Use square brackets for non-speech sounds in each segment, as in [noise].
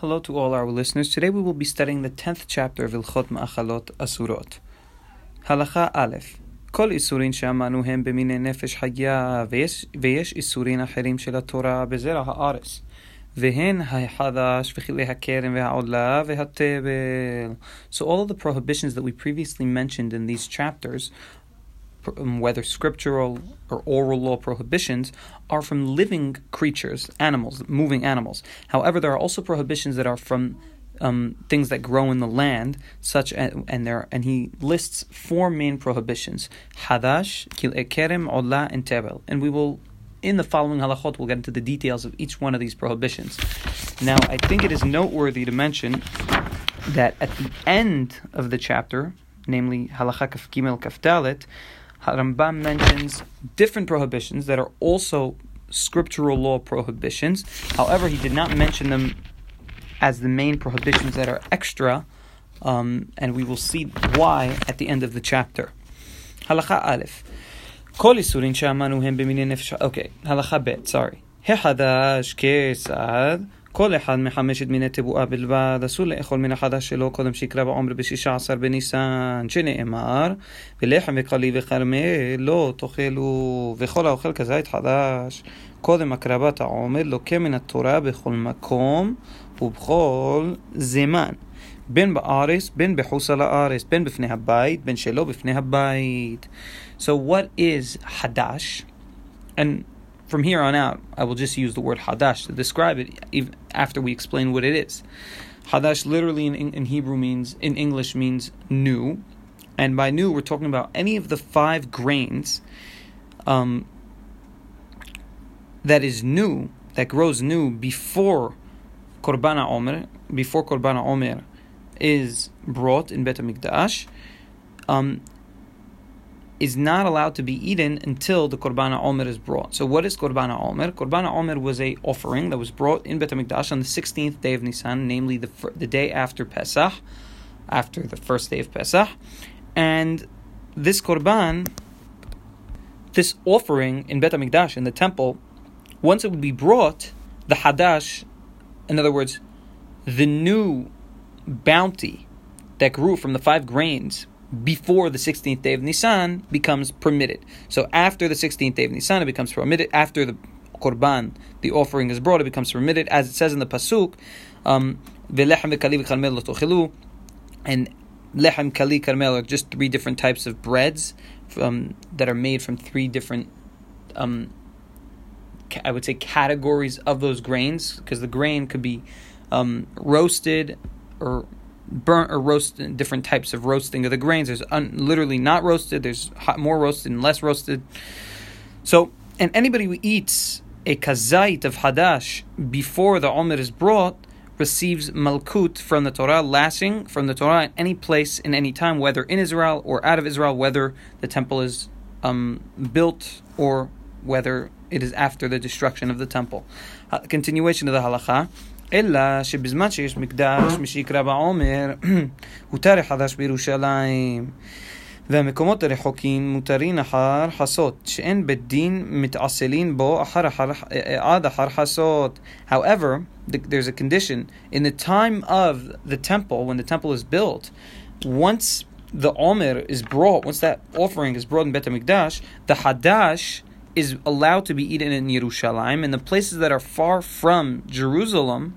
Hello to all our listeners. Today we will be studying the 10th chapter of Ilchot Ma'achalot Asurot. Halacha Aleph כל איסורין שאמרנו הם במיני נפש חיה ויש, ויש איסורין אחרים של התורה בזרע הארץ והן החדש וכלי הכרם והעולה והתבל So all of the prohibitions that we previously mentioned in these chapters um, whether scriptural or oral law prohibitions, are from living creatures, animals, moving animals. However, there are also prohibitions that are from um, things that grow in the land, such as, and there and he lists four main prohibitions: hadash, kil ekerem, olah, and tebel. And we will, in the following halachot, we'll get into the details of each one of these prohibitions. Now, I think it is noteworthy to mention that at the end of the chapter, namely halacha kaf gimel kaf dalet, Harambam mentions different prohibitions that are also scriptural law prohibitions. However, he did not mention them as the main prohibitions that are extra, um, and we will see why at the end of the chapter. Halacha Aleph. כל איסורים שאמרנו הם במיני נפש... אוקיי, הלכה ב', sorry. החדש כיצד כל אחד מחמשת מיני תבואה בלבד, אסור לאכול מן החדש שלו קודם שיקרא בעומר בשישה עשר בניסן, שנאמר, ולחם וקלי וכרמל לא תאכלו, וכל האוכל כזית חדש, קודם הקרבת העומר לוקה מן התורה בכל מקום ובכל זמן. בין בארץ, בין בחוץ על הארץ, בין בפני הבית, בין שלא בפני הבית. So what is hadash? And from here on out, I will just use the word hadash to describe it after we explain what it is. Hadash literally in, in Hebrew means, in English means new. And by new, we're talking about any of the five grains um, that is new, that grows new before Korban Omer, before Korban Omer is brought in Bet HaMikdash. Um, is not allowed to be eaten until the Korban Omer is brought. So what is Korban Omer? Korban Omer was a offering that was brought in Bet HaMikdash on the 16th day of Nisan, namely the, the day after Pesach, after the first day of Pesach. And this Korban, this offering in Bet HaMikdash, in the temple, once it would be brought, the Hadash, in other words, the new bounty that grew from the five grains before the 16th day of Nisan becomes permitted. So after the 16th day of Nisan, it becomes permitted. After the Korban, the offering is brought, it becomes permitted. As it says in the Pasuk, um, and lechem, kali, karmel are just three different types of breads from, that are made from three different, um, I would say, categories of those grains, because the grain could be um, roasted or burnt or roasted, different types of roasting of the grains. There's un, literally not roasted. There's hot, more roasted and less roasted. So, and anybody who eats a kazait of hadash before the omer is brought receives malkut from the Torah, lasting from the Torah in any place, in any time, whether in Israel or out of Israel, whether the temple is um, built or whether it is after the destruction of the temple. Uh, continuation of the halacha. אלא שבזמן שיש מקדש, מי שיקרא בעומר, [clears throat] הותר החדש בירושלים. והמקומות הרחוקים מותרים אחר חסות, שאין בית דין מתעסלין בו אחר, אחר, עד אחר חסות. However, there's a condition. In the time of the temple, when the temple is built, once the Omer is brought, once that offering is brought in Bet HaMikdash, the Hadash is allowed to be eaten in Yerushalayim, and the places that are far from Jerusalem,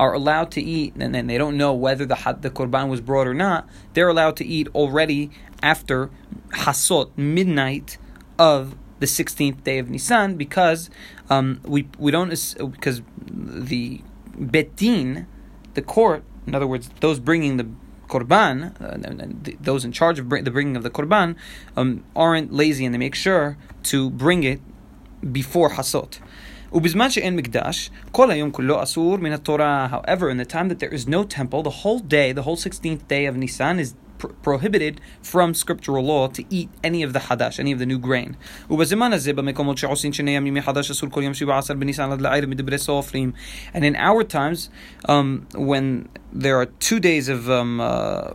are allowed to eat, and then they don't know whether the the korban was brought or not. They're allowed to eat already after hasot midnight of the 16th day of Nisan because um, we we don't because the beit din, the court, in other words, those bringing the korban, uh, those in charge of bring, the bringing of the korban, um, aren't lazy and they make sure to bring it before hasot. ובזמן שאין מקדש, כל היום כולו אסור מן התורה. However, in the time that there is no temple, the whole day, the whole 16th day of Nisan is prohibited from scriptural law to eat any of the hadash, any of the new grain. And in our times, um, when there are two days of, um, uh,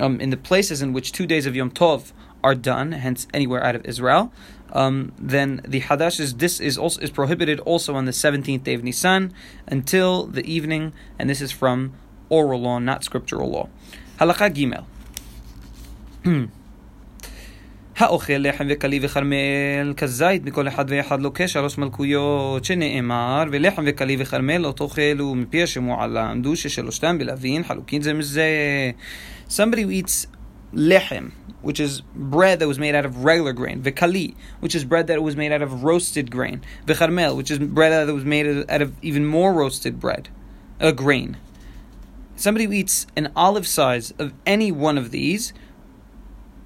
um, in the places in which two days of Yom Tov are done, hence anywhere out of Israel, um, then the hadash is this is also is prohibited also on the seventeenth day of Nisan until the evening, and this is from oral law, not scriptural law. Halakha gimel. האוכל לחם וכלי וכרמל כזית מכל אחד ואחד לוקה שלוש מלכויות שנאמר ולחם וכלי וכרמל לא תאכלו מפי השמוע למדו ששלושתם בלווין חלוקים זה מזה Somebody who eats lechem, which is bread that was made out of regular grain, v'kali, which is bread that was made out of roasted grain, v'charmel, which is bread that was made out of even more roasted bread, a grain. Somebody who eats an olive size of any one of these,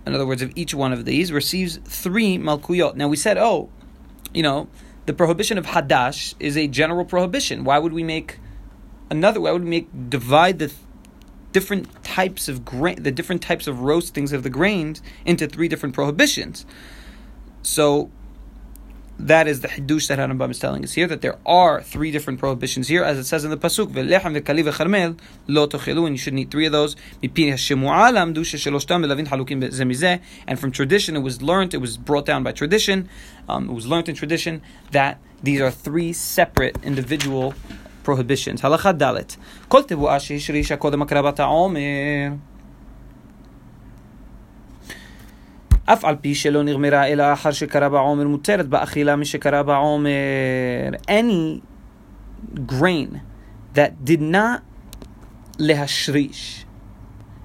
in other words, of each one of these, receives three malkuyot. Now we said, oh, you know, the prohibition of hadash is a general prohibition. Why would we make another? Why would we make divide the different types of grain, the different types of roastings of the grains into three different prohibitions. So that is the hidush that Harambam is telling us here that there are three different prohibitions here, as it says in the pasuk and you shouldn't eat three of those. And from tradition, it was learned, it was brought down by tradition, um, it was learned in tradition that these are three separate individual prohibitions. הלכה ד' כל תבואה שהשרישה קודם הקרבת העומר אף על פי שלא נגמרה אלא אחר שקרה בעומר מותרת באכילה משקרה בעומר. Any grain that did not להשריש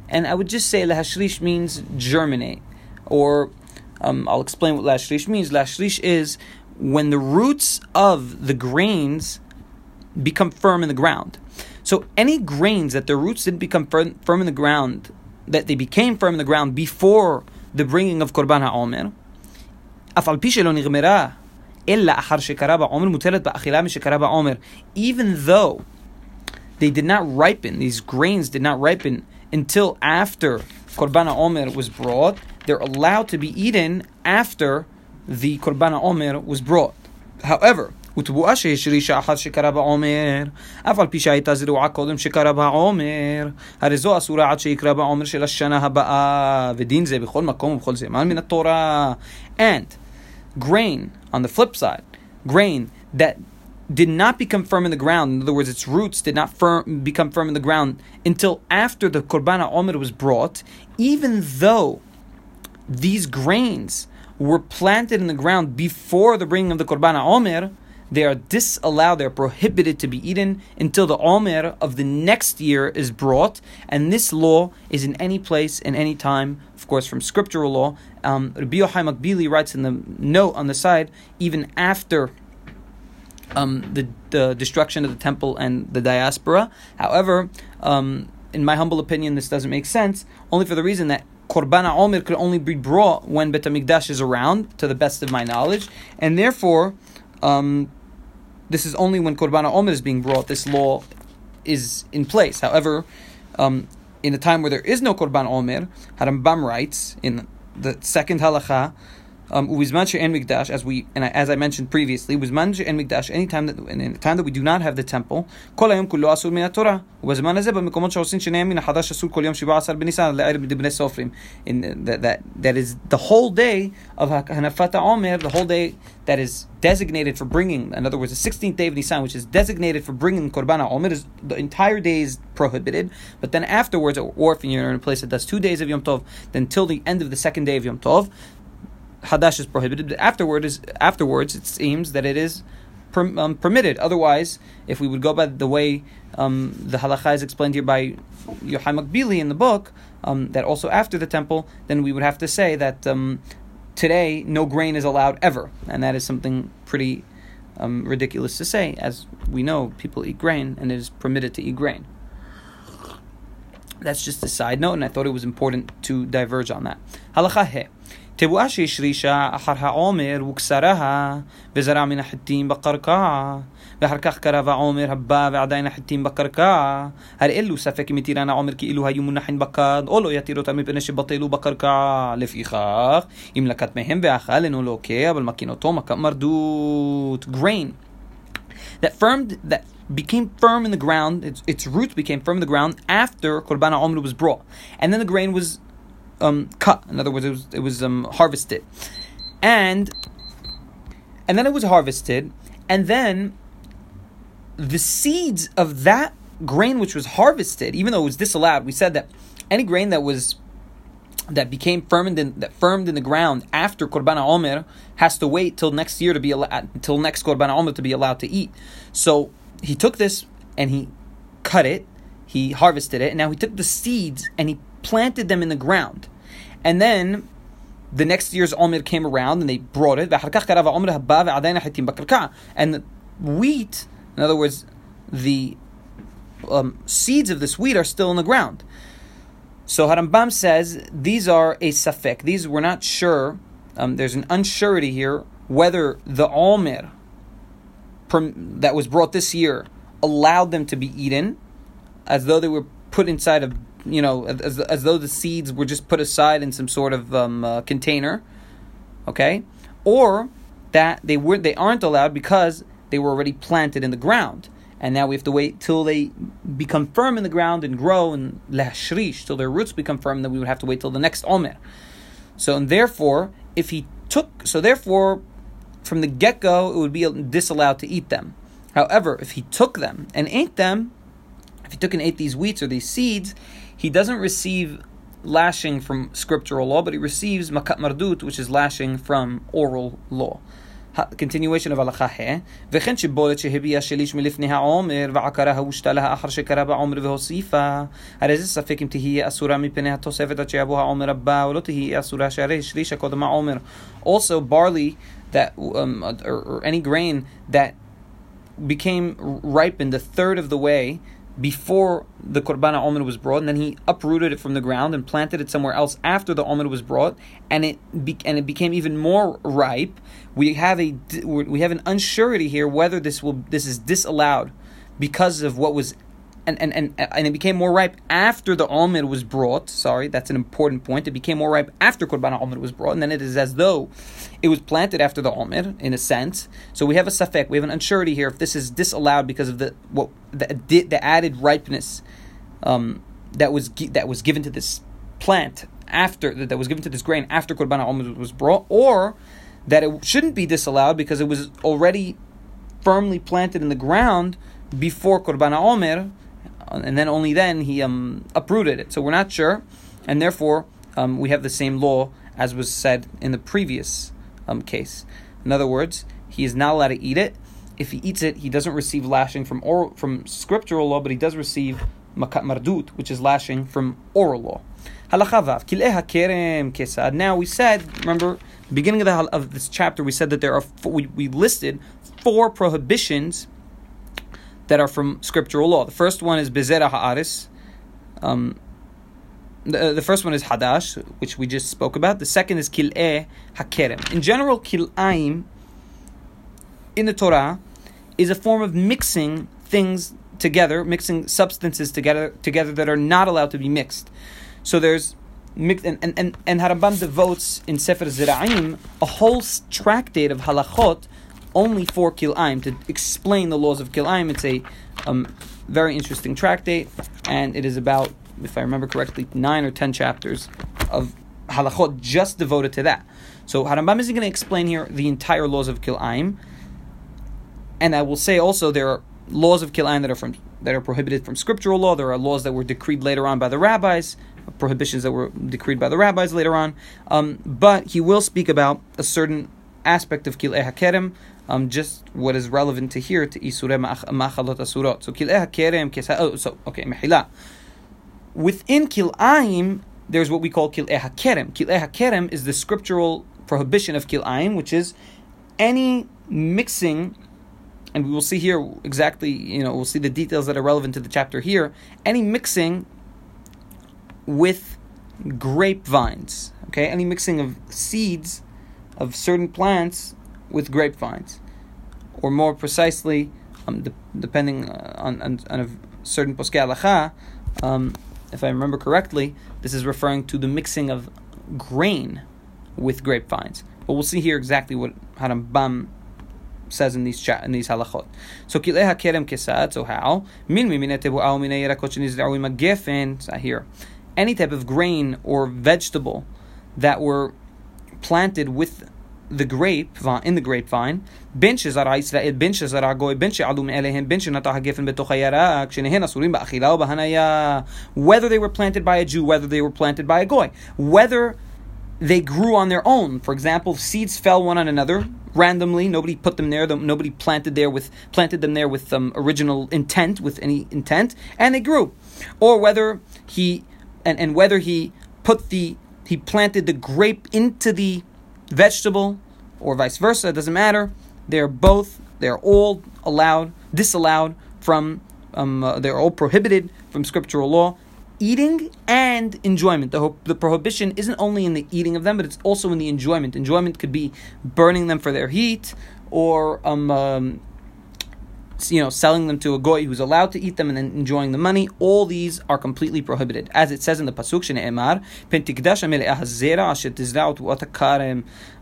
and I would just say להשריש means germinate or um, I'll explain what להשריש means. להשריש is when the roots of the grains become firm in the ground. So any grains that their roots didn't become firm, firm in the ground, that they became firm in the ground before the bringing of Korban HaOmer, even though they did not ripen, these grains did not ripen until after Korban HaOmer was brought, they're allowed to be eaten after the Korban HaOmer was brought. However, ותבואה שהשרישה אחת שקרה בעומר, אף על פי שהייתה זרועה קודם שקרה בעומר, הרי זו אסורה עד שיקרא בעומר של השנה הבאה, ודין זה בכל מקום ובכל זמן מן התורה. And grain, on the flip side, grain that did not become firm in the ground. In other words, its roots did not firm, become firm in the ground until after the Korban Omer was brought, even though these grains were planted in the ground before the bringing of the Korban Omer, they are disallowed, they're prohibited to be eaten until the Omer of the next year is brought. And this law is in any place, in any time, of course, from scriptural law. Um, Rabbi Yochai Makbili writes in the note on the side, even after um, the, the destruction of the temple and the diaspora. However, um, in my humble opinion, this doesn't make sense, only for the reason that Korban Omer could only be brought when Bet HaMikdash is around, to the best of my knowledge, and therefore, um, this is only when Korban Omer is being brought, this law is in place. However, um, in a time where there is no Korban Omer, Harambam writes in the second halacha um, and mikdash, as we and as I mentioned previously, and mikdash. Any time that in the time that we do not have the temple, כל היום כולו אסור מן התורה. ובזמן הזה במקומות שעושים שניהם מן החדש אסור כל יום שבעה עשר בניסן לערב דבני סופרים. That that that is the whole day of hanafat Omer, the whole day that is designated for bringing. In other words, the 16th day of Nisan, which is designated for bringing korban Omer, is the entire day is prohibited. But then afterwards, or if you're in a place that does two days of Yom Tov, then till the end of the second day of Yom Tov hadash is prohibited. Afterward is afterwards, it seems that it is per, um, permitted. Otherwise, if we would go by the way um, the halacha is explained here by Yochai Makbili in the book, um, that also after the temple, then we would have to say that um, today no grain is allowed ever, and that is something pretty um, ridiculous to say. As we know, people eat grain, and it is permitted to eat grain. That's just a side note, and I thought it was important to diverge on that. Halacha he. تبقاش شريشة أحرها عمر وكسرها بزرع من حتين بقرقاعة بحركاخ كرافا عمر هبا بعدين حتين بقركا هر إلو سفك متيران عمر كي إلو هايو منحن بقاد. أولو يتيرو تيرو تامي بنش بطيلو لفي خاخ يملكت مهم بأخال إنو لوكي أبل ما كينو توما مردوت grain. That firmed that became firm in the ground. Its, its roots became firm in the ground after Korban عمر was brought. And then the grain was um, cut. In other words, it was, it was um, harvested. And and then it was harvested, and then the seeds of that grain which was harvested, even though it was disallowed, we said that any grain that was that became firmed in that firmed in the ground after Korban Omer has to wait till next year to be allowed till next Korban Omer to be allowed to eat. So he took this and he cut it, he harvested it, and now he took the seeds and he planted them in the ground. And then the next year's Omer came around and they brought it. And the wheat, in other words, the um, seeds of this wheat are still in the ground. So Harambam says these are a safek. These we're not sure. Um, there's an unsurety here whether the Omer that was brought this year allowed them to be eaten, as though they were put inside of you know as, as though the seeds were just put aside in some sort of um, uh, container, okay, or that they were they aren't allowed because they were already planted in the ground and now we have to wait till they become firm in the ground and grow and lashrish till their roots become firm. Then we would have to wait till the next omer. So and therefore, if he took, so therefore, from the get go, it would be disallowed to eat them. However, if he took them and ate them, if he took and ate these wheats or these seeds, he doesn't receive lashing from scriptural law, but he receives makat mardut, which is lashing from oral law continuation of הלכה ה' וכן שיבולת שהביאה שליש מלפני העומר ועקרה הושתה לה אחר שקרה בעומר והוסיפה הרי זה ספק אם תהיה אסורה מפני התוספת עד שיבוא העומר הבא או לא תהיה אסורה שהרי שלישה קודם העומר also barley that um, or, or any grain that became ripened a third of the way before the Korban Omer was brought, and then he uprooted it from the ground and planted it somewhere else after the Omer was brought, and it be, and it became even more ripe. We have a we have an unsurety here whether this will this is disallowed because of what was and, and, and, and it became more ripe after the Omer was brought. Sorry, that's an important point. It became more ripe after Korban Omer was brought, and then it is as though it was planted after the Omer, in a sense. So we have a safek, we have an unsurety here if this is disallowed because of the what the, the added ripeness um, that was that was given to this plant after that was given to this grain after Korban Omer was brought, or that it shouldn't be disallowed because it was already firmly planted in the ground before Korban Omer and then only then he um, uprooted it. So we're not sure, and therefore um, we have the same law as was said in the previous um, case. In other words, he is not allowed to eat it. If he eats it, he doesn't receive lashing from oral, from scriptural law, but he does receive makat mardut, which is lashing from oral law. Now we said, remember, beginning of, the, of this chapter, we said that there are we, we listed four prohibitions that are from scriptural law. The first one is Bezerah Ha'aris. Um, the, the first one is Hadash, which we just spoke about. The second is Kil'eh Hakerem. In general, Kil'aim in the Torah is a form of mixing things together, mixing substances together together that are not allowed to be mixed. So there's mixed, and, and, and, and devotes in Sefer Zira'im a whole tractate of halachot only for Kil'aim to explain the laws of Kil'aim. It's a um, very interesting tractate, and it is about, if I remember correctly, nine or ten chapters of halachot just devoted to that. So Harambam is going to explain here the entire laws of Kil'aim, and I will say also there are laws of Kil'aim that are from that are prohibited from scriptural law. There are laws that were decreed later on by the rabbis, prohibitions that were decreed by the rabbis later on. Um, but he will speak about a certain aspect of Kil'eh HaKerem, um, just what is relevant to here to Isure Ma'achalot Asurot. So Kil'eh HaKerem, Kesa, oh, so, okay, Mehila. Within Kil'aim, there's what we call Kil'eh HaKerem. Kil'eh HaKerem is the scriptural prohibition of Kil'aim, which is any mixing and we will see here exactly, you know, we'll see the details that are relevant to the chapter here. Any mixing with grapevines, okay? Any mixing of seeds of certain plants with grapevines, or more precisely, um, de- depending uh, on, on, on, a certain poskei halacha, um, if I remember correctly, this is referring to the mixing of grain with grapevines. But we'll see here exactly what Harambam says in these chat in these halachot. So kilei hakerem kesad. So how min mimine tebu'au mine yerakot imagefen. Here, any type of grain or vegetable that were planted with the grape, grapevine in the grapevine benches are is that benches are goy benches alum elehen benches nata hagefen betoch hayara kshenehen asurim ba'achila u'bahanaya whether they were planted by a Jew whether they were planted by a goy. Whether they grew on their own. For example seeds fell one on another randomly nobody put them there nobody planted there with planted them there with um, original intent with any intent and they grew. Or whether he and, and whether he put the he planted the grape into the vegetable or vice versa, it doesn't matter. They're both, they're all allowed, disallowed from, um, uh, they're all prohibited from scriptural law. Eating and enjoyment. The, the prohibition isn't only in the eating of them, but it's also in the enjoyment. Enjoyment could be burning them for their heat or um, um, you know, selling them to a goy who's allowed to eat them and then enjoying the money, all these are completely prohibited. As it says in the pasuk, "Shene'emar pentikdash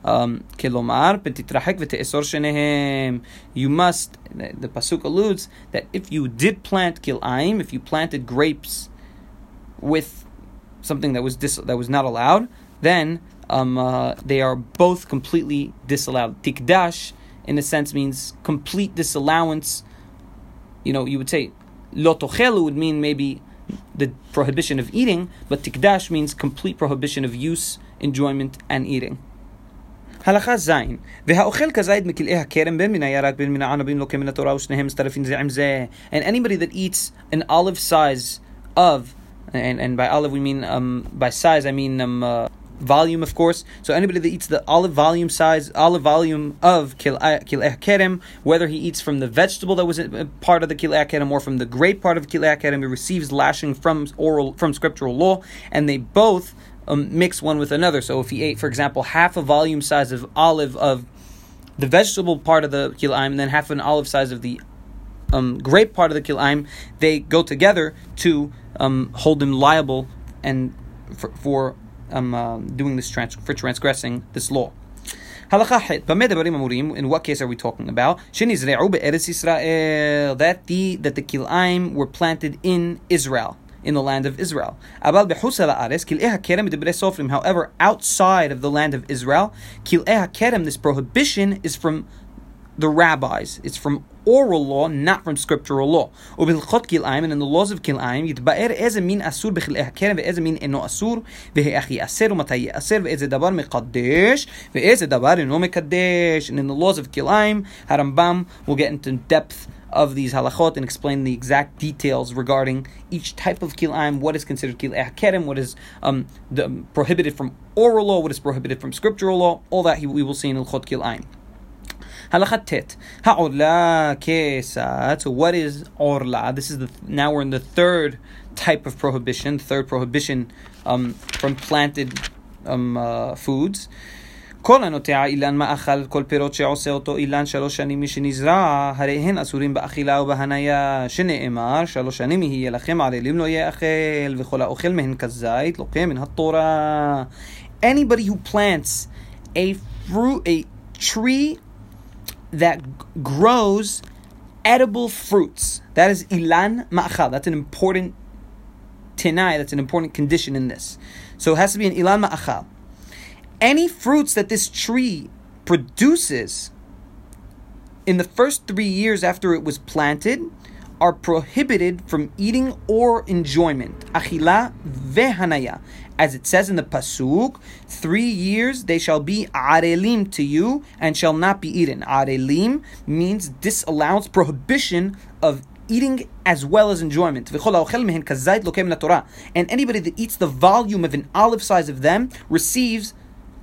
um, kelomar pentitrahek v'te'esor shenehem." You must. The pasuk alludes that if you did plant kilaim, if you planted grapes with something that was dis- that was not allowed, then um, uh, they are both completely disallowed. Tikdash in a sense means complete disallowance. You know, you would say lotochelu would mean maybe the prohibition of eating, but tikdash means complete prohibition of use, enjoyment, and eating. הלכה ז' והאוכל כזית מכלאי הכרם בין מן הירק בין מן הענבים לוקה מן התורה ושניהם מצטרפים זה עם זה and anybody that eats an olive size of and, and by olive we mean um, by size I mean um, uh, volume, of course. So anybody that eats the olive volume size, olive volume of kil'eh kerem, whether he eats from the vegetable that was part of the kil'eh kerem or from the grape part of kil'eh kerem, he receives lashing from oral from scriptural law, and they both um, mix one with another. So if he ate, for example, half a volume size of olive of the vegetable part of the kilaim, and then half an olive size of the um, grape part of the kilaim, they go together to um, hold him liable and for, for um, uh, doing this trans- for transgressing this law. In what case are we talking about? That the that the kilaim were planted in Israel in the land of Israel. However, outside of the land of Israel, this prohibition is from the rabbis. It's from oral law, not from scriptural law. and in the laws of Kil'aim, يتبقر إذا مين أسور بخل إحكام وإذا مين إنه أسور and in the laws of Kil'aim, Harambam will get into depth of these halachot and explain the exact details regarding each type of kilaim, what is considered kil'ah kerem, what is um, the, um, prohibited from oral law, what is prohibited from scriptural law, all that he, we will see in Ilchot Kilaim. Halakha tet. Ha'orla kesat. So what is orla? This is the now we're in the third type of prohibition, third prohibition um, from planted um, uh, foods. כל הנוטע אילן מאכל, כל פירות שעושה אותו אילן שלוש שנים משנזרע, הרי הן אסורים באכילה ובהניה, שנאמר, שלוש שנים יהיה לכם ערלים לא יאכל, וכל האוכל מהן כזית, לוקה מן התורה. Anybody who plants a fruit, a tree that grows edible fruits. That is ilan ma'achal. That's an important tenai, that's an important condition in this. So it has to be an ilan ma'achal. Any fruits that this tree produces in the first three years after it was planted are prohibited from eating or enjoyment. Achila vehanaya. As it says in the Pasuk, three years they shall be arelim to you and shall not be eaten. Arelim means disallowance, prohibition of eating as well as enjoyment. And anybody that eats the volume of an olive size of them receives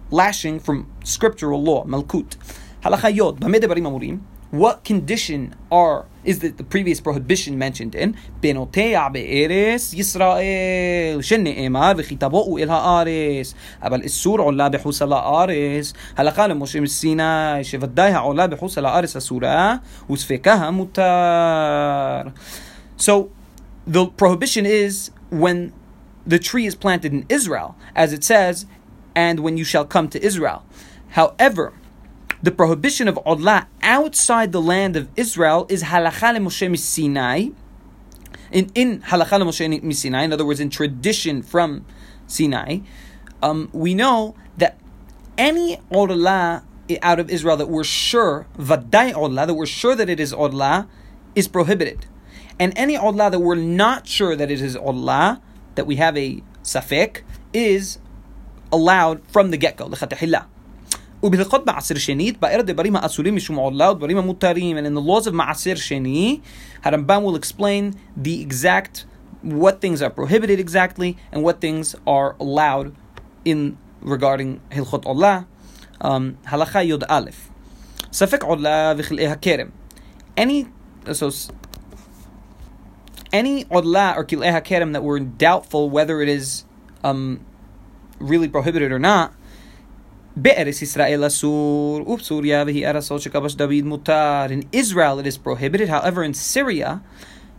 lashing from scriptural law, malkut. What condition are is the, the previous prohibition mentioned in בנותיה בארץ ישראל שנאמר וכי תבואו אל הארץ אבל איסור עולה בחוץ על הארץ הלכה למשה מסיני שוודאי העולה בחוץ על הארץ אסורה וספקה המותר So the prohibition is when the tree is planted in Israel as it says and when you shall come to Israel however the prohibition of Odla outside the land of Israel is halacha Moshe Sinai. In, in halacha Moshe Sinai, in other words, in tradition from Sinai, um, we know that any Odla out of Israel that we're sure, vaday Odla, that we're sure that it is Odla, is prohibited. And any Odla that we're not sure that it is Odla, that we have a safek, is allowed from the get go, lechatechila. ובהלכות מעשר שנית, באר דברים האסורים משום עולה ודברים המותרים, and in the laws of מעשר שני, הרמב"ם will explain the exact, what things are prohibited exactly, and what things are allowed in regarding הלכות עולה. Um, הלכה י"א ספק עולה וכלאי הכרם. Any, so, any עולה or כלאי הכרם that were doubtful whether it is um, really prohibited or not, Israel asur, vehi shekabash David mutar. In Israel it is prohibited. However, in Syria,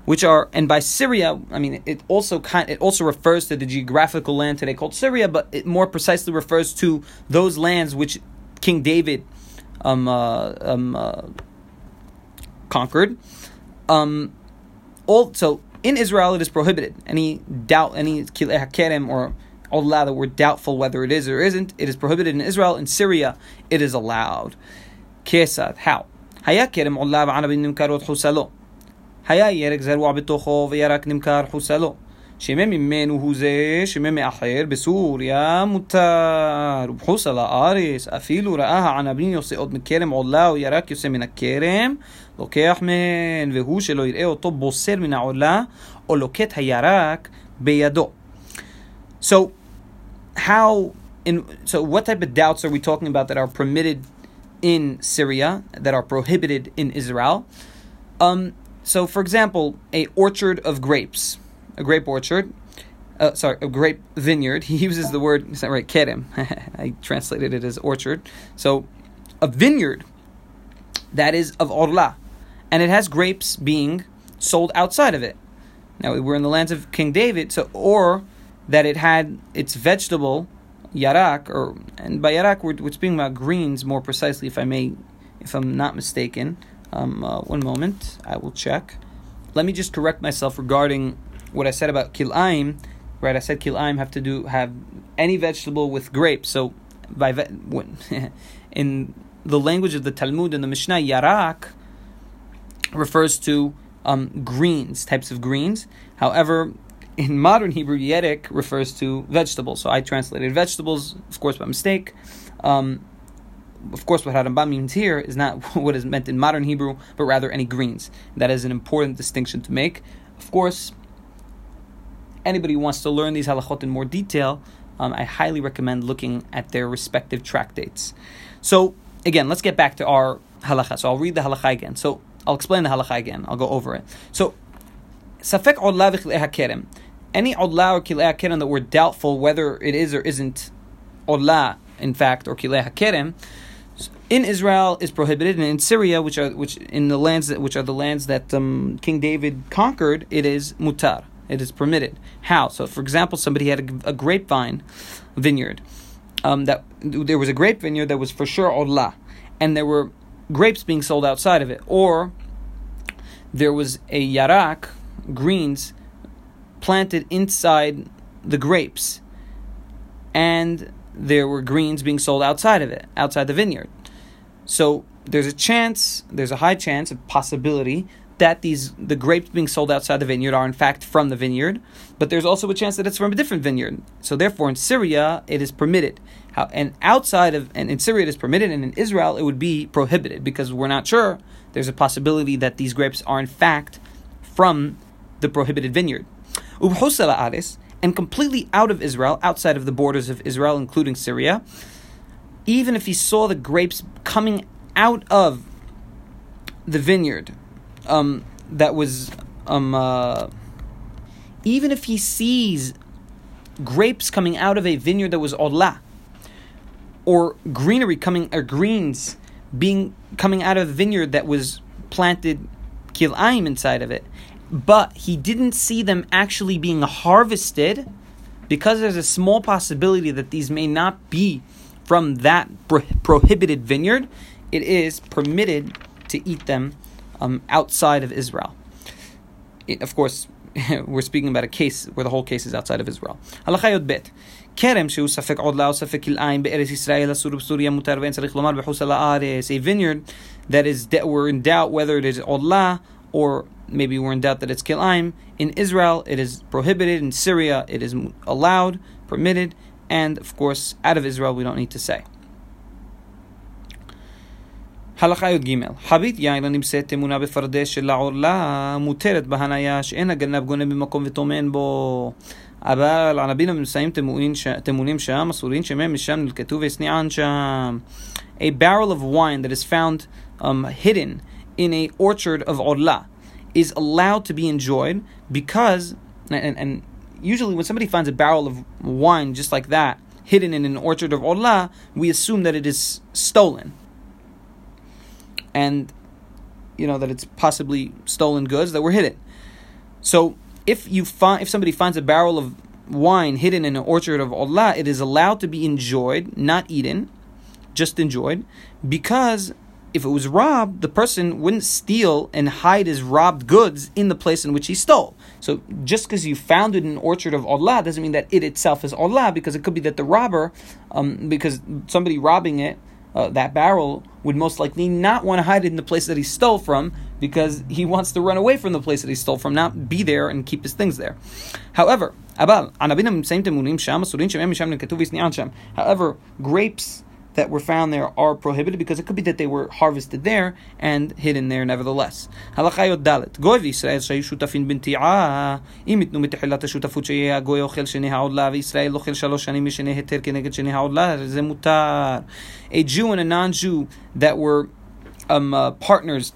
which are and by Syria, I mean it also kind it also refers to the geographical land today called Syria, but it more precisely refers to those lands which King David um, uh, um, uh, conquered. Um, also in Israel it is prohibited any doubt any kileh kerem or Allah that we're doubtful whether it is or isn't, it is prohibited in Israel. In Syria, it is allowed. Kesad, how? היה כרם עולה וענבים נמכרות חוסלו. היה ירק זרוע בתוכו וירק נמכר חוסלו. שמא ממנו הוא זה, שמא מאחר, בסוריה מותר. ובחוס על הארץ, אפילו ראה הענבים יוצאות מכרם עולה או ירק יוצא מן הכרם, לוקח מהן, והוא שלא יראה אותו בוסר מן העולה, או לוקט הירק בידו. So, how in so what type of doubts are we talking about that are permitted in Syria that are prohibited in Israel? Um, so, for example, a orchard of grapes, a grape orchard. Uh, sorry, a grape vineyard. [laughs] He uses the word, is that right? Kerem. [laughs] I translated it as orchard. So, a vineyard that is of Orla, and it has grapes being sold outside of it. Now, we're in the lands of King David, so or that it had its vegetable yarak, or and by yarak we're, we're speaking about greens more precisely, if I may, if I'm not mistaken. Um, uh, one moment, I will check. Let me just correct myself regarding what I said about kilaim. Right, I said kilaim have to do have any vegetable with grapes. So by ve- [laughs] in the language of the Talmud and the Mishnah, yarak refers to um, greens, types of greens. However, in modern Hebrew, yerek refers to vegetables. So I translated vegetables, of course, by mistake. Um, of course, what Harambam means here is not [laughs] what is meant in modern Hebrew, but rather any greens. That is an important distinction to make. Of course, anybody who wants to learn these halachot in more detail, um, I highly recommend looking at their respective tractates. So, again, let's get back to our halacha. So I'll read the halacha again. So I'll explain the halacha again. I'll go over it. So Safek odla v'chilei Any odla or kilei hakerem that we're doubtful whether it is or isn't odla, in fact, or kilei hakerem, in Israel is prohibited, and in Syria, which are which in the lands that which are the lands that um, King David conquered, it is mutar. It is permitted. How? So, for example, somebody had a, a grapevine vineyard. Um, that there was a grape vineyard that was for sure odla, and there were grapes being sold outside of it, or there was a yarak greens planted inside the grapes, and there were greens being sold outside of it, outside the vineyard. So there's a chance, there's a high chance, a possibility that these the grapes being sold outside the vineyard are in fact from the vineyard, but there's also a chance that it's from a different vineyard. So therefore, in Syria, it is permitted. How, and outside of and in Syria it is permitted, and in Israel it would be prohibited because we're not sure. There's a possibility that these grapes are in fact from the prohibited vineyard. And completely out of Israel, outside of the borders of Israel, including Syria, even if he saw the grapes coming out of the vineyard um, that was, um, uh, even if he sees grapes coming out of a vineyard that was Orla, or greenery coming, or greens being coming out of a vineyard that was planted kilaim inside of it, but he didn't see them actually being harvested because there's a small possibility that these may not be from that pro- prohibited vineyard, it is permitted to eat them um, outside of Israel. It, of course, [laughs] we're speaking about a case where the whole case is outside of Israel. A vineyard that is that we're in doubt whether it is orla or maybe we're in doubt that it's kilaim. In Israel, it is prohibited. In Syria, it is allowed, permitted, and of course, out of Israel, we don't need to say. הלכה י"ג חבית יין הנמצאת טמונה בפרדס של העורלה מותרת בהניה שאין הגנב גונב במקום וטומן בו אבל ענבים הנמצאים טמונים שם אסורים שמהם משם נלקטו והסניען שם A barrel of wine that is found um, hidden in a orchard of orla is allowed to be enjoyed because and, and usually when somebody finds a barrel of wine just like that hidden in an orchard of orla we assume that it is stolen and you know that it's possibly stolen goods that were hidden. So if you find if somebody finds a barrel of wine hidden in an orchard of Orla, it is allowed to be enjoyed, not eaten, just enjoyed, because if it was robbed, the person wouldn't steal and hide his robbed goods in the place in which he stole. So just because you found it in an orchard of Orla doesn't mean that it itself is Orla, because it could be that the robber, um, because somebody robbing it uh, that barrel would most likely not want to hide it in the place that he stole from because he wants to run away from the place that he stole from, not be there and keep his things there. However, however, grapes that were found there are prohibited because it could be that they were harvested there and hidden there nevertheless. הלכה י"ד גוי וישראל שהיו שותפים בנטיעה אם ייתנו מתחילת השותפות שיהיה הגוי אוכל שני העולה וישראל אוכל שלוש שנים משני היתר כנגד שני העולה זה מותר. A Jew and a non-Jew that were um, uh, partners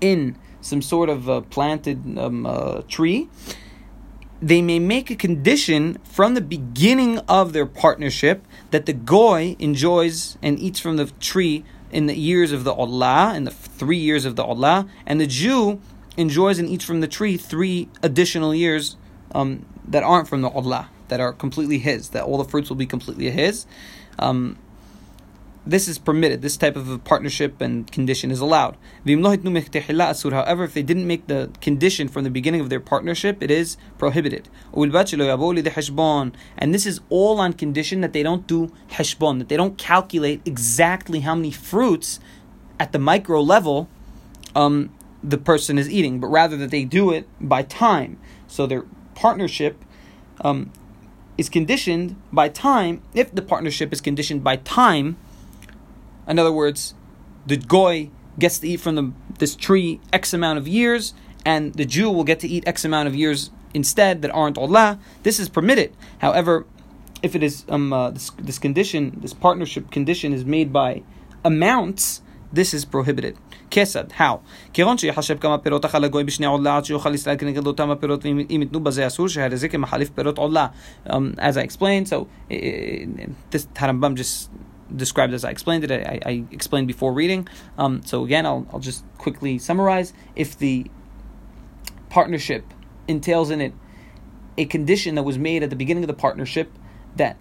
in some sort of uh, planted um, uh, tree they may make a condition from the beginning of their partnership that the goy enjoys and eats from the tree in the years of the Orla, in the three years of the Orla, and the Jew enjoys and eats from the tree three additional years um, that aren't from the Orla, that are completely his, that all the fruits will be completely his. Um, this is permitted. This type of a partnership and condition is allowed. However, if they didn't make the condition from the beginning of their partnership, it is prohibited. And this is all on condition that they don't do heshbon, that they don't calculate exactly how many fruits at the micro level um, the person is eating, but rather that they do it by time. So their partnership um, is conditioned by time. If the partnership is conditioned by time, in other words, the goy gets to eat from the, this tree X amount of years, and the Jew will get to eat X amount of years instead that aren't Orla. This is permitted. However, if it is um, uh, this, this condition, this partnership condition is made by amounts, this is prohibited. כיצד? How? Um, as I explained, so this Harambam just described as I explained it. I, I explained before reading. Um, so again, I'll, I'll just quickly summarize. If the partnership entails in it a condition that was made at the beginning of the partnership that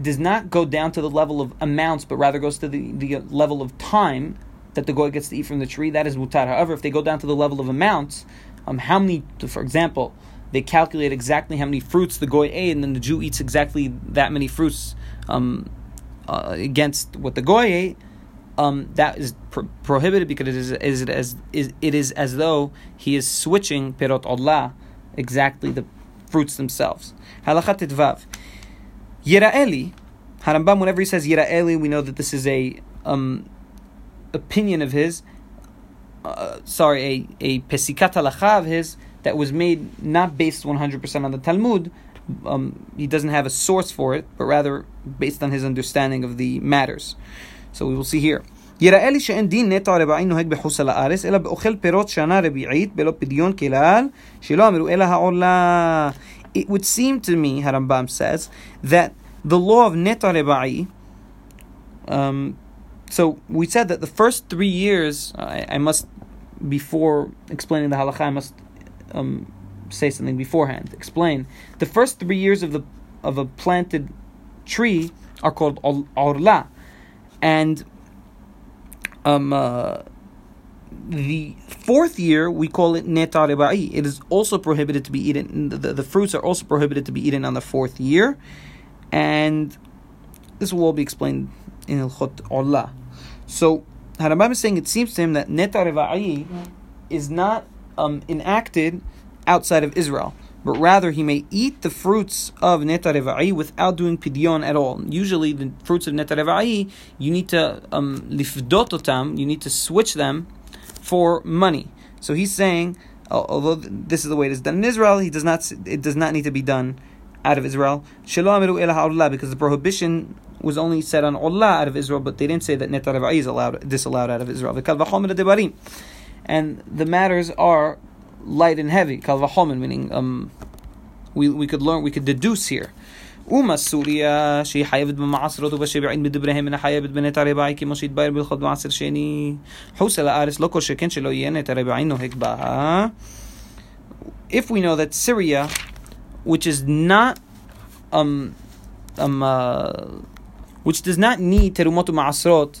does not go down to the level of amounts, but rather goes to the, the level of time that the goy gets to eat from the tree, that is mutar. However, if they go down to the level of amounts, um, how many, for example, they calculate exactly how many fruits the goy ate, and then the Jew eats exactly that many fruits um, uh, against what the goy ate, um, that is pro- prohibited because it is, is, it as is, it is as though he is switching perot Orla, exactly the fruits themselves. Halachat vav. Yiraeli, Harambam, whenever he says Yiraeli, we know that this is a um, opinion of his, uh, sorry, a, a pesikat halacha of his that was made not based 100% on the Talmud, um, he doesn't have a source for it, but rather based on his understanding of the matters. So we will see here. יראה לי שאין דין נטע רבעי נוהג בחוץ על הארץ, אלא באוכל פירות שנה רביעית, בלא פדיון כלל, שלא אמרו אלא העולה. It would seem to me, Harambam says, that the law of neta reba'i, um, so we said that the first three years, I, I must, before explaining the halacha, I must um, say something beforehand. Explain. The first three years of the of a planted tree are called orla, and um, uh, the fourth year, we call it neta reba'i. It is also prohibited to be eaten. The, the, fruits are also prohibited to be eaten on the fourth year, and this will all be explained in Ilchot Orla. So Harambam is saying it seems to him that neta reba'i is not um, enacted outside of Israel but rather he may eat the fruits of neta reva'i without doing pidyon at all. Usually, the fruits of neta reva'i, you need to um, lifdot you need to switch them for money. So he's saying, although this is the way it is done in Israel, he does not. It does not need to be done out of Israel. Because the prohibition was only said on Orla out of Israel, but they didn't say that neta reva'i is allowed disallowed out of Israel. And the matters are light and heavy, kal vachomer, meaning um, we, we could learn, we could deduce here. Uma Surya, she hived Mamasro to Vashiva in Midibrahim and Hayabit Benetarebaiki Moshid sheni. Bilhod Master Sheni. Hosela Aris Loko Shekenshelo Yenetarebaino hekba. If we know that Syria, which is not, um, um, uh, which does not need Terumotu Masrot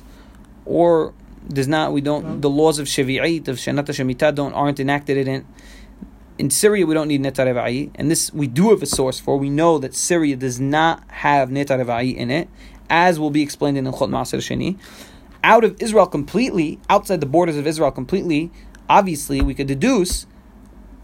or does not we don't the laws of Shavi'it of Shanata Shemitah don't aren't enacted in it. In Syria, we don't need Netar and this we do have a source for. We know that Syria does not have Netar in it, as will be explained in the Chot Ma'aser Sheni. Out of Israel completely, outside the borders of Israel completely, obviously we could deduce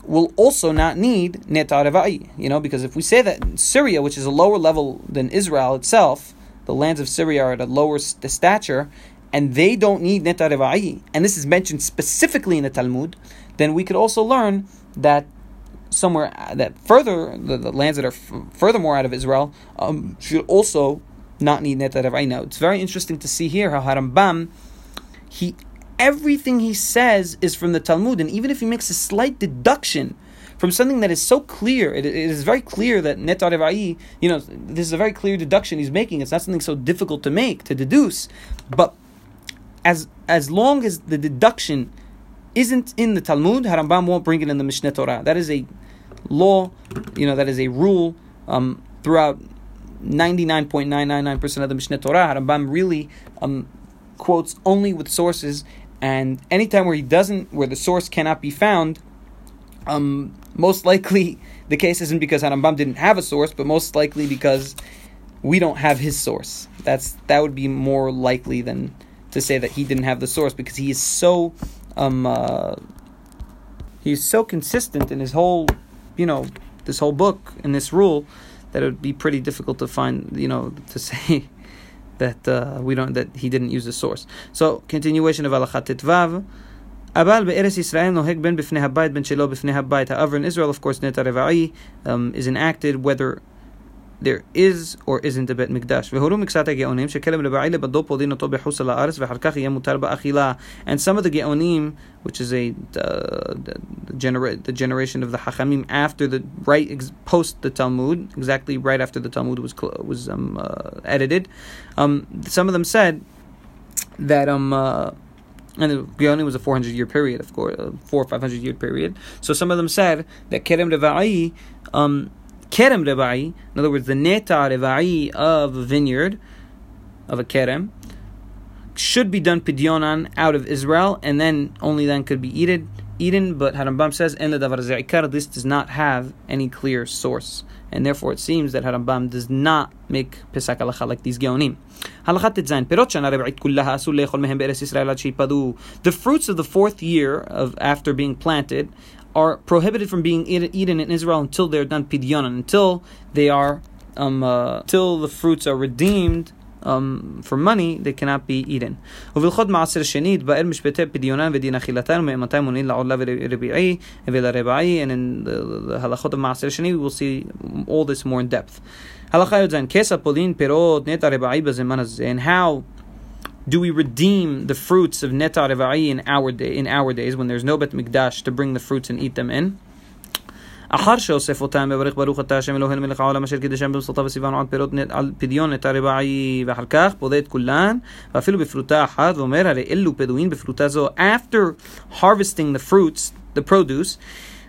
will also not need Netar You know, because if we say that Syria, which is a lower level than Israel itself, the lands of Syria are at a lower stature, and they don't need neta reva'i, and this is mentioned specifically in the Talmud, then we could also learn that somewhere that further the, the lands that are f- furthermore out of Israel um, should also not need neta reva'i. Now it's very interesting to see here how Harambam he everything he says is from the Talmud, and even if he makes a slight deduction from something that is so clear, it, is very clear that net you know, this is a very clear deduction he's making. It's not something so difficult to make, to deduce. But as as long as the deduction isn't in the Talmud, Harambam won't bring it in the Mishneh Torah. That is a law, you know, that is a rule um, throughout 99.999% of the Mishneh Torah. Harambam really um, quotes only with sources, and anytime where he doesn't, where the source cannot be found, um, most likely the case isn't because Harambam didn't have a source, but most likely because we don't have his source. That's that would be more likely than to say that he didn't have the source because he is so um uh, he's so consistent in his whole you know this whole book and this rule that it would be pretty difficult to find you know to [laughs] say that uh, we don't that he didn't use the source. So continuation of Alachat Vav. אבל בארץ ישראל נוהג בין בפני הבית בין שלא בפני הבית. However, in Israel, of course, נטע רבעי um, is enacted whether there is or isn't a בית מקדש. והורו מקצת הגאונים שכלב לבעי לבדו פולין אותו בחוץ על הארץ ואחר כך יהיה מותר באכילה. And some of the גאונים, which is a uh, the, genera- the generation of the Hachamim after the right ex- post the Talmud, exactly right after the Talmud was was um, uh, edited. Um, some of them said that um. Uh, and the Geonim was a 400 year period, of course, a four or 500 year period. So some of them said that Kerem Reva'i um, kerem reva'i, in other words, the neta reva'i of a vineyard, of a kerem, should be done pidyonan out of Israel, and then only then could be eaten. Eaten, but Harambam says, "En davar This does not have any clear source, and therefore it seems that Harambam does not make psak halacha like these geonim. The fruits of the fourth year of after being planted are prohibited from being eaten in Israel until they're done pidyonan, until they are, um, uh, till the fruits are redeemed um, for money, they cannot be eaten. ובלכות מעשר שני התבאר משפטי פדיונן ודין אכילתן ומאמתי מונין לעולה ורביעי ולרבעי and in the, the halachot of מעשר שני we will see all this more in depth. הלכה י"ז כסה פולין פירות נטע רבעי בזמן הזה and how do we redeem the fruits of Neta Reva'i in our day in our days when there's no Bet Mikdash to bring the fruits and eat them in? אחר שאוסף אותם בברך ברוך אתה השם אלוהינו מלך העולם אשר קידשם במסלותיו וסיוונו על פירות על פדיון את הרבעי ואחר כך פודה את כולן ואפילו בפרוטה אחת ואומר הרי אלו פדוין בפרוטה זו after harvesting the fruits the produce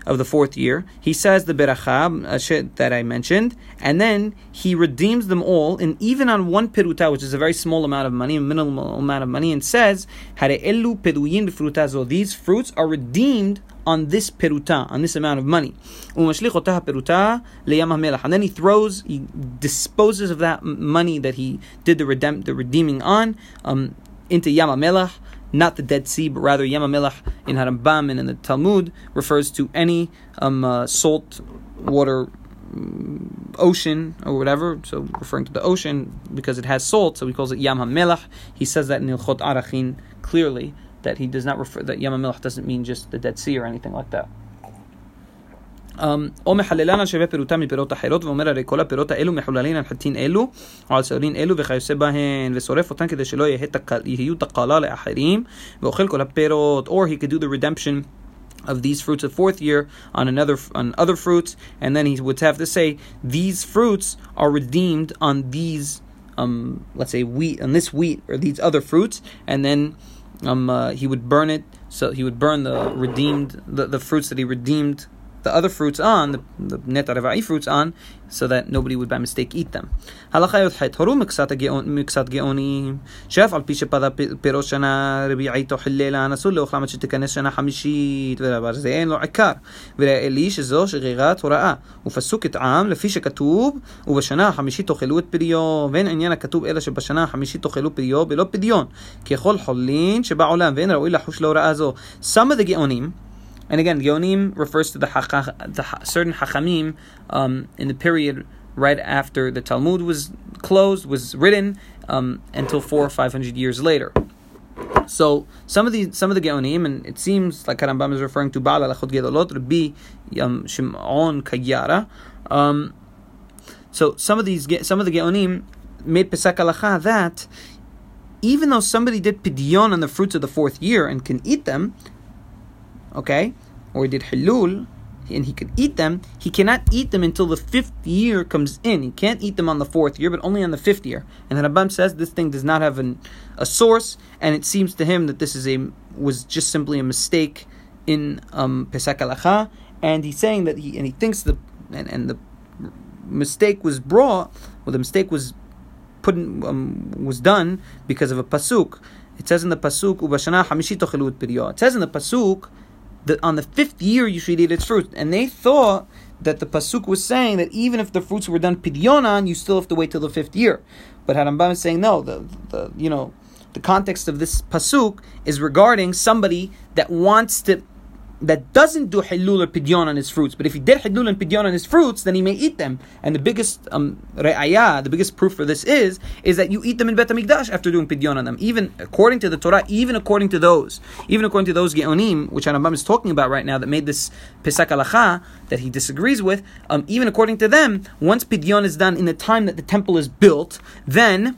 of the fourth year, he says the beracha that I mentioned, and then he redeems them all, and even on one peruta, which is a very small amount of money, a minimal amount of money, and says, These fruits are redeemed on this peruta, on this amount of money. And then he throws, he disposes of that money that he did the, redem- the redeeming on um, into Yam not the Dead Sea, but rather Yam in Harambam and in the Talmud refers to any um, uh, salt water mm, ocean or whatever, so referring to the ocean because it has salt, so he calls it Yam HaMelach. He says that in Ilchot Arachin clearly that he does not refer that Yam HaMelach doesn't mean just the Dead Sea or anything like that. או מחללן על שווה פירותם מפירות אחרות, ואומר הרי כל הפירות האלו מחוללים על חטין אלו, או על שעורין אלו וכיוצא בהן, ושורף אותן כדי שלא יהיו תקלה לאחרים, ואוכל כל הפירות, or he could do the redemption of these fruits of fourth year on another on other fruits, and then he would have to say these fruits are redeemed on these um, let's say wheat on this wheat or these other fruits, and then um, uh, he would burn it. So he would burn the redeemed the, the fruits that he redeemed the other fruits on, the, the netarevai fruits on, so that nobody would by mistake eat them. הלכה י"ח הורו מקצת גאונים, שאף על פי שפדה פירות שנה רביעית או חיללה, אסור לאוכלם עד שתיכנס שנה חמישית, ודבר זה אין לו עיקר. וראה לי שזו שרירת הוראה, ופסוק את עם לפי שכתוב, ובשנה החמישית תאכלו את פריו, ואין עניין הכתוב אלא שבשנה החמישית תאכלו פריו בלא פדיון, ככל חולין שבעולם, ואין ראוי לחוש להוראה זו. Some of the גאונים and again, Geonim refers to the, the certain Hachamim um, in the period right after the Talmud was closed, was written, um, until four or five hundred years later. So some of the some of the Geonim, and it seems like Rambam is referring to Baal Alachot Gedolot, Rabbi um, Shimon Kayara. Um, so some of these some of the Geonim made Psak Halacha that even though somebody did pidyon on the fruits of the fourth year and can eat them, okay, or he did halul, and he could eat them, he cannot eat them until the fifth year comes in. He can't eat them on the fourth year, but only on the fifth year. And the Rambam says this thing does not have an, a source, and it seems to him that this is a was just simply a mistake in um, Psak Halacha, and he's saying that he and he thinks the and, and the mistake was brought, well, the mistake was put in, um, was done because of a pasuk. It says in the pasuk, "Ubashana hamishit It says in the pasuk that on the fifth year you should eat its fruit. And they thought that the pasuk was saying that even if the fruits were done pidyonan, you still have to wait till the fifth year. But Harambam is saying no. The, the you know the context of this pasuk is regarding somebody that wants to that doesn't do hilul or pidyon on his fruits. But if he did hilul and pidyon on his fruits, then he may eat them. And the biggest um, the biggest proof for this is, is that you eat them in Bet HaMikdash after doing pidyon on them. Even according to the Torah, even according to those, even according to those geonim, which Harambam is talking about right now, that made this Psak Halacha, that he disagrees with, um, even according to them, once pidyon is done in the time that the temple is built, then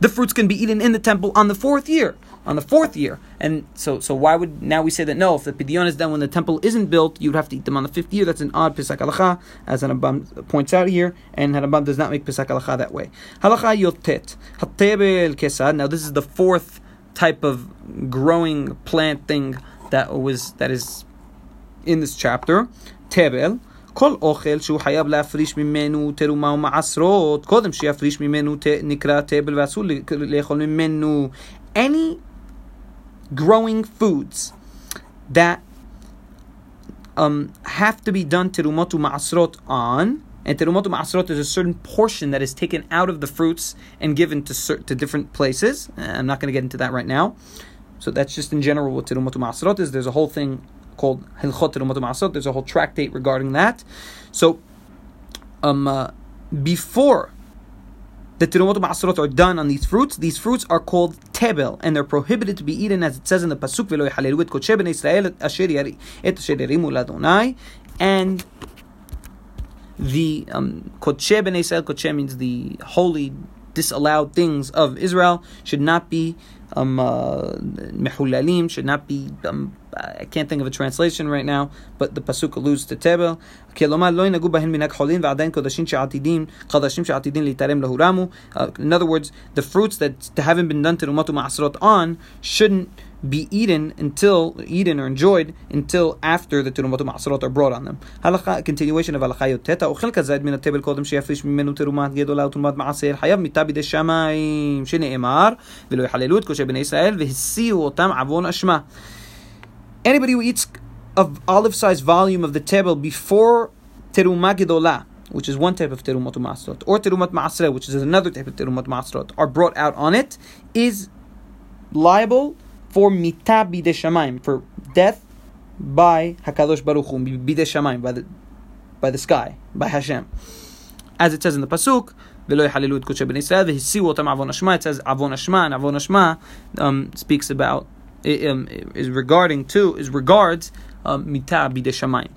the fruits can be eaten in the temple on the fourth year on the fourth year. And so, so why would now we say that no? If the pidyon is done when the temple isn't built, you'd have to eat them on the fifth year. That's an odd psak halacha, as Harambam points out here, and Harambam does not make psak halacha that way. Halacha yotet hatebel kesad. Now this is the fourth type of growing plant thing that was that is in this chapter. Tebel. כל אוכל שהוא חייב להפריש ממנו תרומה ומעשרות, קודם שיפריש ממנו נקרא תבל ואסור לאכול ממנו. Any growing foods that um, have to be done terumatu ma'asrot on. And terumatu ma'asrot is a certain portion that is taken out of the fruits and given to to different places. Uh, I'm not going to get into that right now. So that's just in general what terumatu ma'asrot is. There's a whole thing called hilchot terumatu ma'asrot. There's a whole tractate regarding that. So um, uh, before the tirumot ma'asrot are done on these fruits. These fruits are called tebel, and they're prohibited to be eaten, as it says in the pasuk v'lo yachalelu et kodshe bnei Israel et asher ladonai, and the um, bnei Israel, kodshe means the holy, disallowed things of Israel should not be um, uh, should not be um, I can't think of a translation right now, but the pasuk alludes to tebel. Uh, in other words, the fruits that haven't been done to Umatu Ma'asrot on shouldn't be eaten until eaten or enjoyed until after the terumot ma'asrot are brought on them. Halacha continuation of halacha yoteta ochel kazed min atebel kodem sheyafish mimenu terumat gedola terumat maaser hayav mita bide shamayim sheneemar velo yhalelu et koshe bnei Yisrael vehisiu otam avon ashma. Anybody who eats of olive-sized volume of the tebel before terumah gedolah which is one type of terumat ma'asrot, or terumat ma'asrot, which is another type of terumat ma'asrot, are brought out on it, is liable for mita bide for death by Hakadosh Baruch Hu, bide by the by the sky, by Hashem, as it says in the pasuk. V'lo yahalilu et kutshei b'nei Yisrael v'hisiu otam avon ashma. It says avon ashma, and avon ashma um, speaks about um, is regarding to is regards mitah um, bide shamayim.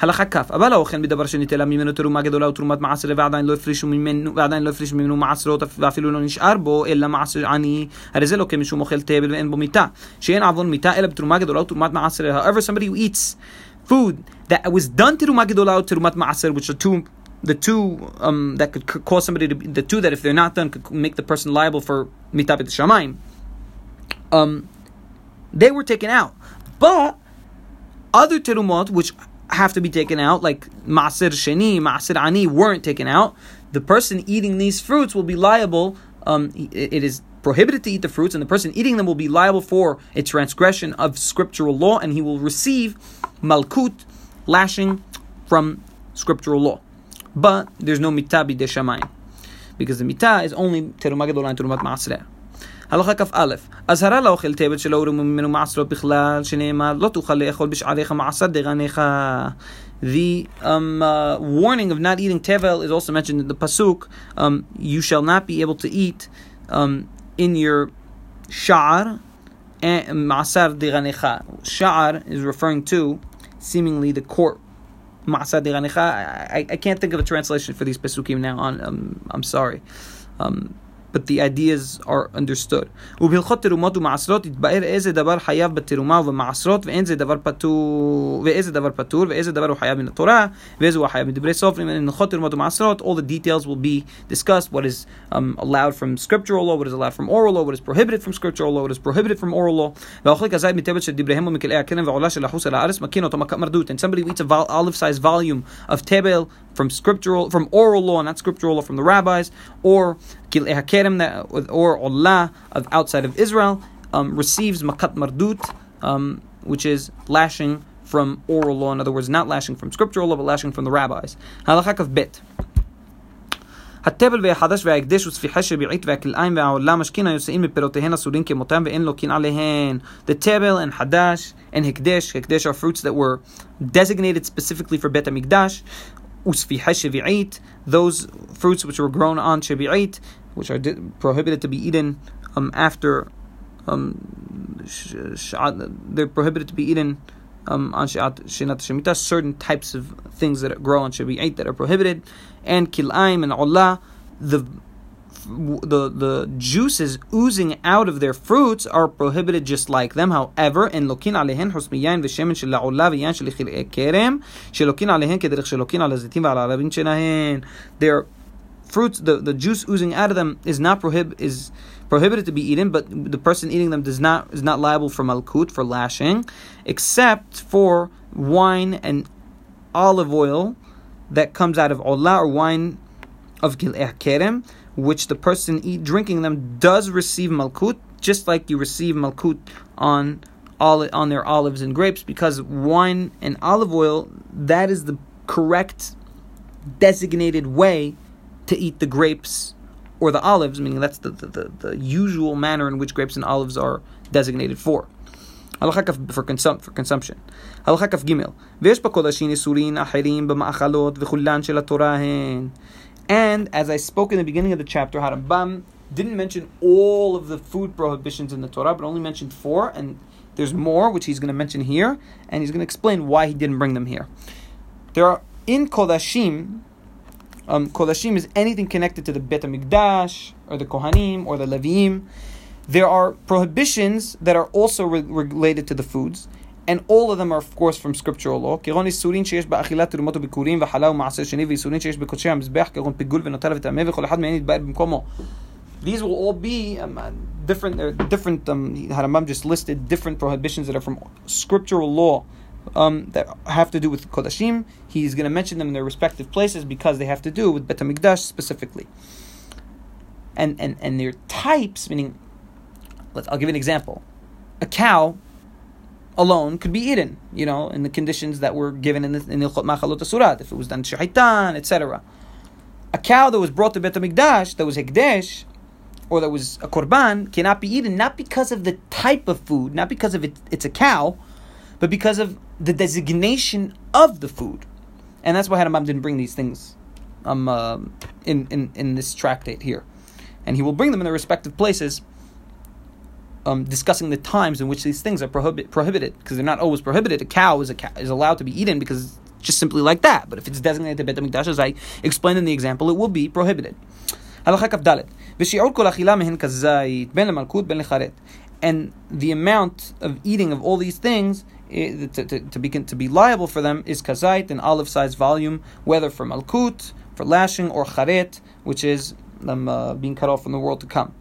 הלכה כ' אבל האוכל מדבר שניטלה ממנו תרומה גדולה ותרומת מעשר ועדיין לא הפרישו ממנו ועדיין לא הפרישו ממנו מעשרות ואפילו לא נשאר בו אלא מעשר עני הרי זה לא כמשום אוכל תבל ואין בו מיתה שאין עוון מיתה אלא בתרומה גדולה ותרומת מעשר however somebody who eats food that was done תרומה גדולה או תרומת מעשר which are two the two um, that could cause somebody to be, the two that if they're not done could make the person liable for mitabit shamayim um, they were taken out but other terumot which have to be taken out, like Masir Sheni, Masir Ani, weren't taken out, the person eating these fruits will be liable. Um, it is prohibited to eat the fruits, and the person eating them will be liable for a transgression of scriptural law, and he will receive malkut, lashing from scriptural law. But there's no mitabi de shamayim, because the mitah is only terumah gedolah and terumat ma'asreh. הלכה כ"א, אזהרה לאוכל תבל שלא הורמו ממנו מעשרות בכלל, שנאמר לא תוכל לאכול בשעריך מעשר דגניך. The um, uh, warning of not eating tevel is also mentioned in the pasuk. Um, you shall not be able to eat um, in your sha'ar and ma'asar diganecha. Sha'ar is referring to seemingly the court. Ma'asar diganecha. I, I can't think of a translation for these pesukim now. On um, I'm sorry. Um, but the ideas are understood. ובהלכות תרומות ומעשרות יתבאר איזה דבר חייב בתרומה ובמעשרות ואין זה דבר פטור, ואיזה דבר פטור ואיזה דבר הוא חייב מן התורה ואיזה הוא חייב מדברי סופרים. In הלכות תרומות all the details will be discussed, what is um, allowed from scriptural law, what is allowed from oral law, what is prohibited from scriptural law, what is prohibited from oral law. ועולה של החוס על הארץ, אותו מרדות. And somebody reads a a olive-sized volume of tebel from scriptural, from oral law, not scriptural law from the rabbis, or Kilei eh, or orla of outside of Israel, um, receives Makat Mardut, um, which is lashing from oral law. In other words, not lashing from scriptural law, but lashing from the rabbis. Halachak of Bet. והחדש וההקדש וספיחה שביעית והכלאיים משכין היוצאים מפירותיהן אסורים כמותם ואין עליהן. The tebel and hadash and hekdesh, hekdesh are fruits that were designated specifically for Bet HaMikdash Usfiha shevi'it, those fruits which were grown on shevi'it, which are di- prohibited to be eaten um, after um, sh- they're prohibited to be eaten um, on Shinat Shemitah, certain types of things that grow on Shemitah that are prohibited, and Kilaim and orla, the the the juices oozing out of their fruits are prohibited just like them. However, in lokin v'al arabin shenahen. Their fruits, the, the juice oozing out of them is not prohib is prohibited to be eaten, but the person eating them does not is not liable for malkut for lashing, except for wine and olive oil that comes out of olah or wine of kerem which the person eat, drinking them does receive malkut, just like you receive malkut on all on their olives and grapes, because wine and olive oil that is the correct designated way to eat the grapes or the olives, meaning that's the, the, the, the usual manner in which grapes and olives are designated for. for, consum- for consumption. הלכה כ"ג ויש בקודשים איסורים אחרים במאכלות וכולן של התורה הן and as I spoke in the beginning of the chapter, Harambam didn't mention all of the food prohibitions in the Torah, but only mentioned four, and there's more which he's going to mention here, and he's going to explain why he didn't bring them here. There are in Kodashim. Um, Kodashim is anything connected to the Bet Hamikdash or the Kohanim or the Levim. There are prohibitions that are also re- related to the foods, and all of them are of course from scriptural law. כגון איסורים שיש באכילת תרומות וביקורים וחלה ומעשר שני ואיסורים שיש בקודשי המזבח כגון פיגול ונוטל וטמא וכל אחד מהן יתבער במקומו. These will all be um, different, there are different. Um, Harambam just listed different prohibitions that are from scriptural law um, that have to do with Kodashim. He's going to mention them in their respective places because they have to do with Bet HaMikdash specifically. And, and, and their types, meaning, let's, I'll give you an example. A cow alone could be eaten, you know, in the conditions that were given in the in Ilchot Machalot Asurat, if it was done Shahitan, etc. A cow that was brought to Bet HaMikdash, that was Hekdesh, or that was a Korban, cannot be eaten, not because of the type of food, not because of it, it's a cow, but because of the designation of the food. And that's why Harambam didn't bring these things um, uh, in, in, in this tractate here. And he will bring them in their respective places, um, discussing the times in which these things are prohibit, prohibited, because they're not always prohibited. A cow is, a cow, is allowed to be eaten because just simply like that. But if it's designated to Bet HaMikdash, as I explained in the example, it will be prohibited. And the amount of eating of all these things to, to, to, be, to be liable for them is kazait, an olive sized volume, whether for malkut, for lashing, or charet, which is them uh, being cut off from the world to come.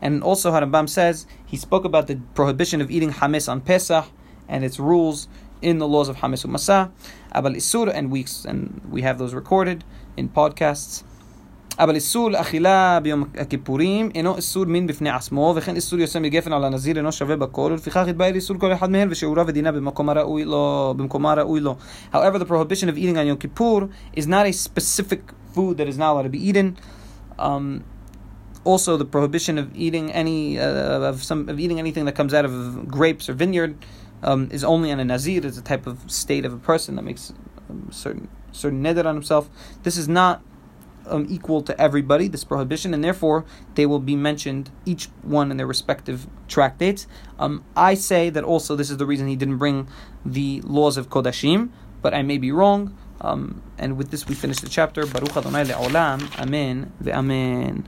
And also Harambam says he spoke about the prohibition of eating hamis on Pesach and its rules in the laws of hamis umasa, abal isur, and we and we have those recorded in podcasts. אבל איסור אכילה ביום הכיפורים אינו איסור מין בפני עצמו, וכן איסור יוצא מגפן על הנזיר אינו שווה בכל, ולפיכך יתבהר איסור כל אחד מהן ושיעורה ודינה במקומה ראוי לו, במקומה ראוי לו. However, the prohibition of eating on Yom Kippur is not a specific food that is not allowed to be eaten. Um, also, the prohibition of eating any uh, of some of eating anything that comes out of grapes or vineyard um, is only on a nazir. It's a type of state of a person that makes um, certain certain neder on himself. This is not um, equal to everybody, this prohibition, and therefore they will be mentioned, each one in their respective tractates. Um, I say that also this is the reason he didn't bring the laws of Kodashim, but I may be wrong. Um, and with this, we finish the chapter. Baruch Adonai le'olam. Amen ve'amen.